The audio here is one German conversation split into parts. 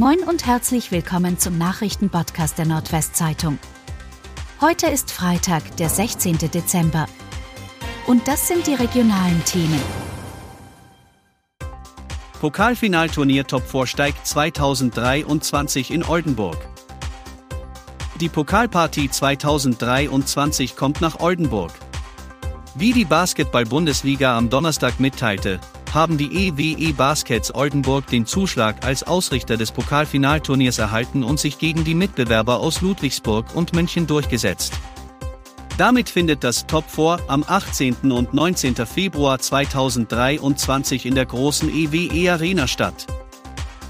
Moin und herzlich willkommen zum Nachrichtenpodcast der Nordwestzeitung. Heute ist Freitag, der 16. Dezember. Und das sind die regionalen Themen. Pokalfinalturnier Top 4 steigt 2023 in Oldenburg. Die Pokalpartie 2023 kommt nach Oldenburg. Wie die Basketball-Bundesliga am Donnerstag mitteilte, haben die EWE Baskets Oldenburg den Zuschlag als Ausrichter des Pokalfinalturniers erhalten und sich gegen die Mitbewerber aus Ludwigsburg und München durchgesetzt. Damit findet das Top 4 am 18. und 19. Februar 2023 in der großen EWE Arena statt.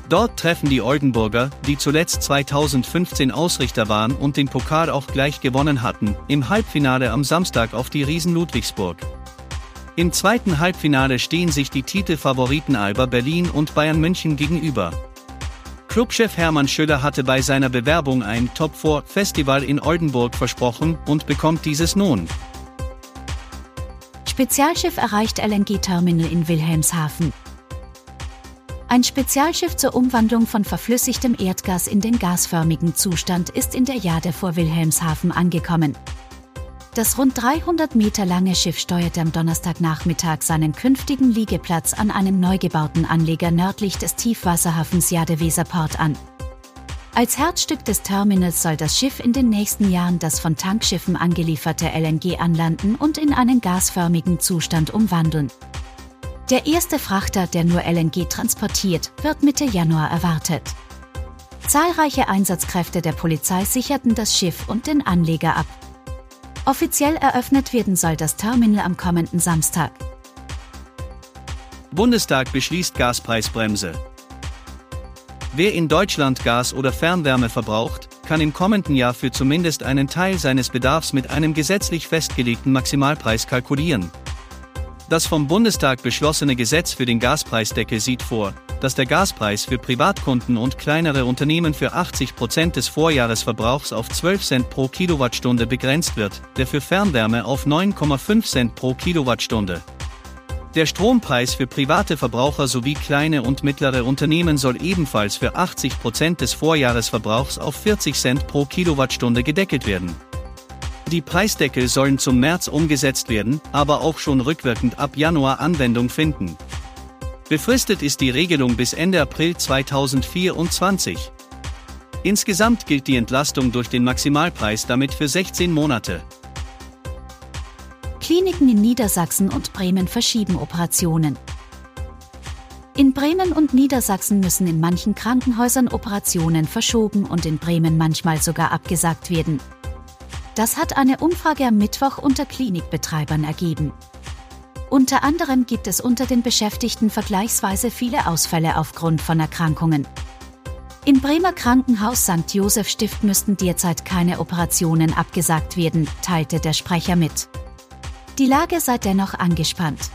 Dort treffen die Oldenburger, die zuletzt 2015 Ausrichter waren und den Pokal auch gleich gewonnen hatten, im Halbfinale am Samstag auf die Riesen Ludwigsburg. Im zweiten Halbfinale stehen sich die Titelfavoriten Alba Berlin und Bayern München gegenüber. Clubchef Hermann Schüller hatte bei seiner Bewerbung ein Top 4 Festival in Oldenburg versprochen und bekommt dieses nun. Spezialschiff erreicht LNG-Terminal in Wilhelmshaven. Ein Spezialschiff zur Umwandlung von verflüssigtem Erdgas in den gasförmigen Zustand ist in der Jade vor Wilhelmshaven angekommen. Das rund 300 Meter lange Schiff steuerte am Donnerstagnachmittag seinen künftigen Liegeplatz an einem neu gebauten Anleger nördlich des Tiefwasserhafens Jade-Weserport an. Als Herzstück des Terminals soll das Schiff in den nächsten Jahren das von Tankschiffen angelieferte LNG anlanden und in einen gasförmigen Zustand umwandeln. Der erste Frachter, der nur LNG transportiert, wird Mitte Januar erwartet. Zahlreiche Einsatzkräfte der Polizei sicherten das Schiff und den Anleger ab. Offiziell eröffnet werden soll das Terminal am kommenden Samstag. Bundestag beschließt Gaspreisbremse. Wer in Deutschland Gas oder Fernwärme verbraucht, kann im kommenden Jahr für zumindest einen Teil seines Bedarfs mit einem gesetzlich festgelegten Maximalpreis kalkulieren. Das vom Bundestag beschlossene Gesetz für den Gaspreisdeckel sieht vor, dass der Gaspreis für Privatkunden und kleinere Unternehmen für 80 Prozent des Vorjahresverbrauchs auf 12 Cent pro Kilowattstunde begrenzt wird, der für Fernwärme auf 9,5 Cent pro Kilowattstunde. Der Strompreis für private Verbraucher sowie kleine und mittlere Unternehmen soll ebenfalls für 80 Prozent des Vorjahresverbrauchs auf 40 Cent pro Kilowattstunde gedeckelt werden. Die Preisdeckel sollen zum März umgesetzt werden, aber auch schon rückwirkend ab Januar Anwendung finden. Befristet ist die Regelung bis Ende April 2024. Insgesamt gilt die Entlastung durch den Maximalpreis damit für 16 Monate. Kliniken in Niedersachsen und Bremen verschieben Operationen. In Bremen und Niedersachsen müssen in manchen Krankenhäusern Operationen verschoben und in Bremen manchmal sogar abgesagt werden. Das hat eine Umfrage am Mittwoch unter Klinikbetreibern ergeben. Unter anderem gibt es unter den Beschäftigten vergleichsweise viele Ausfälle aufgrund von Erkrankungen. Im Bremer Krankenhaus St. Joseph Stift müssten derzeit keine Operationen abgesagt werden, teilte der Sprecher mit. Die Lage sei dennoch angespannt.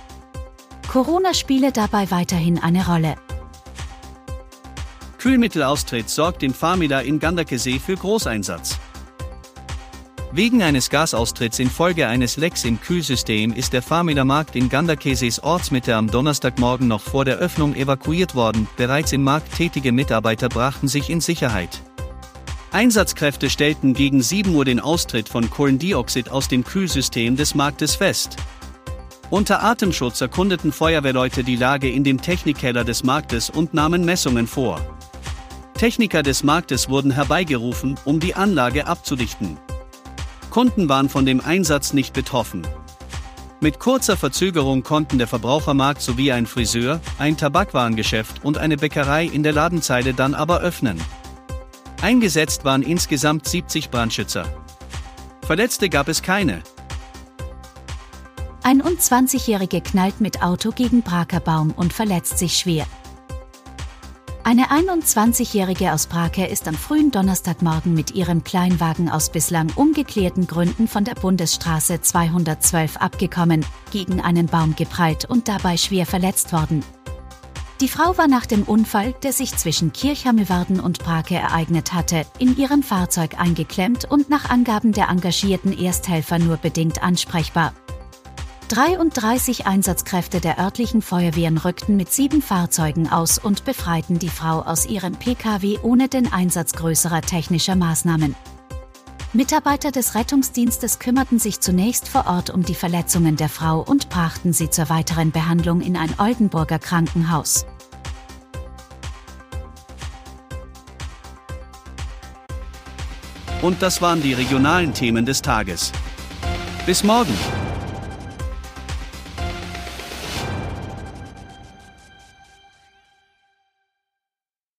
Corona spiele dabei weiterhin eine Rolle. Kühlmittelaustritt sorgt im Farmida in Gandakesee für Großeinsatz. Wegen eines Gasaustritts infolge eines Lecks im Kühlsystem ist der Farmider Markt in Ganderkeses Ortsmitte am Donnerstagmorgen noch vor der Öffnung evakuiert worden, bereits im Markt tätige Mitarbeiter brachten sich in Sicherheit. Einsatzkräfte stellten gegen 7 Uhr den Austritt von Kohlendioxid aus dem Kühlsystem des Marktes fest. Unter Atemschutz erkundeten Feuerwehrleute die Lage in dem Technikkeller des Marktes und nahmen Messungen vor. Techniker des Marktes wurden herbeigerufen, um die Anlage abzudichten. Kunden waren von dem Einsatz nicht betroffen. Mit kurzer Verzögerung konnten der Verbrauchermarkt sowie ein Friseur, ein Tabakwarengeschäft und eine Bäckerei in der Ladenzeile dann aber öffnen. Eingesetzt waren insgesamt 70 Brandschützer. Verletzte gab es keine. Ein und 20-Jährige knallt mit Auto gegen Brakerbaum und verletzt sich schwer. Eine 21-Jährige aus Brake ist am frühen Donnerstagmorgen mit ihrem Kleinwagen aus bislang ungeklärten Gründen von der Bundesstraße 212 abgekommen, gegen einen Baum geprallt und dabei schwer verletzt worden. Die Frau war nach dem Unfall, der sich zwischen Kirchhammelwarden und Brake ereignet hatte, in ihrem Fahrzeug eingeklemmt und nach Angaben der engagierten Ersthelfer nur bedingt ansprechbar. 33 Einsatzkräfte der örtlichen Feuerwehren rückten mit sieben Fahrzeugen aus und befreiten die Frau aus ihrem Pkw ohne den Einsatz größerer technischer Maßnahmen. Mitarbeiter des Rettungsdienstes kümmerten sich zunächst vor Ort um die Verletzungen der Frau und brachten sie zur weiteren Behandlung in ein Oldenburger Krankenhaus. Und das waren die regionalen Themen des Tages. Bis morgen!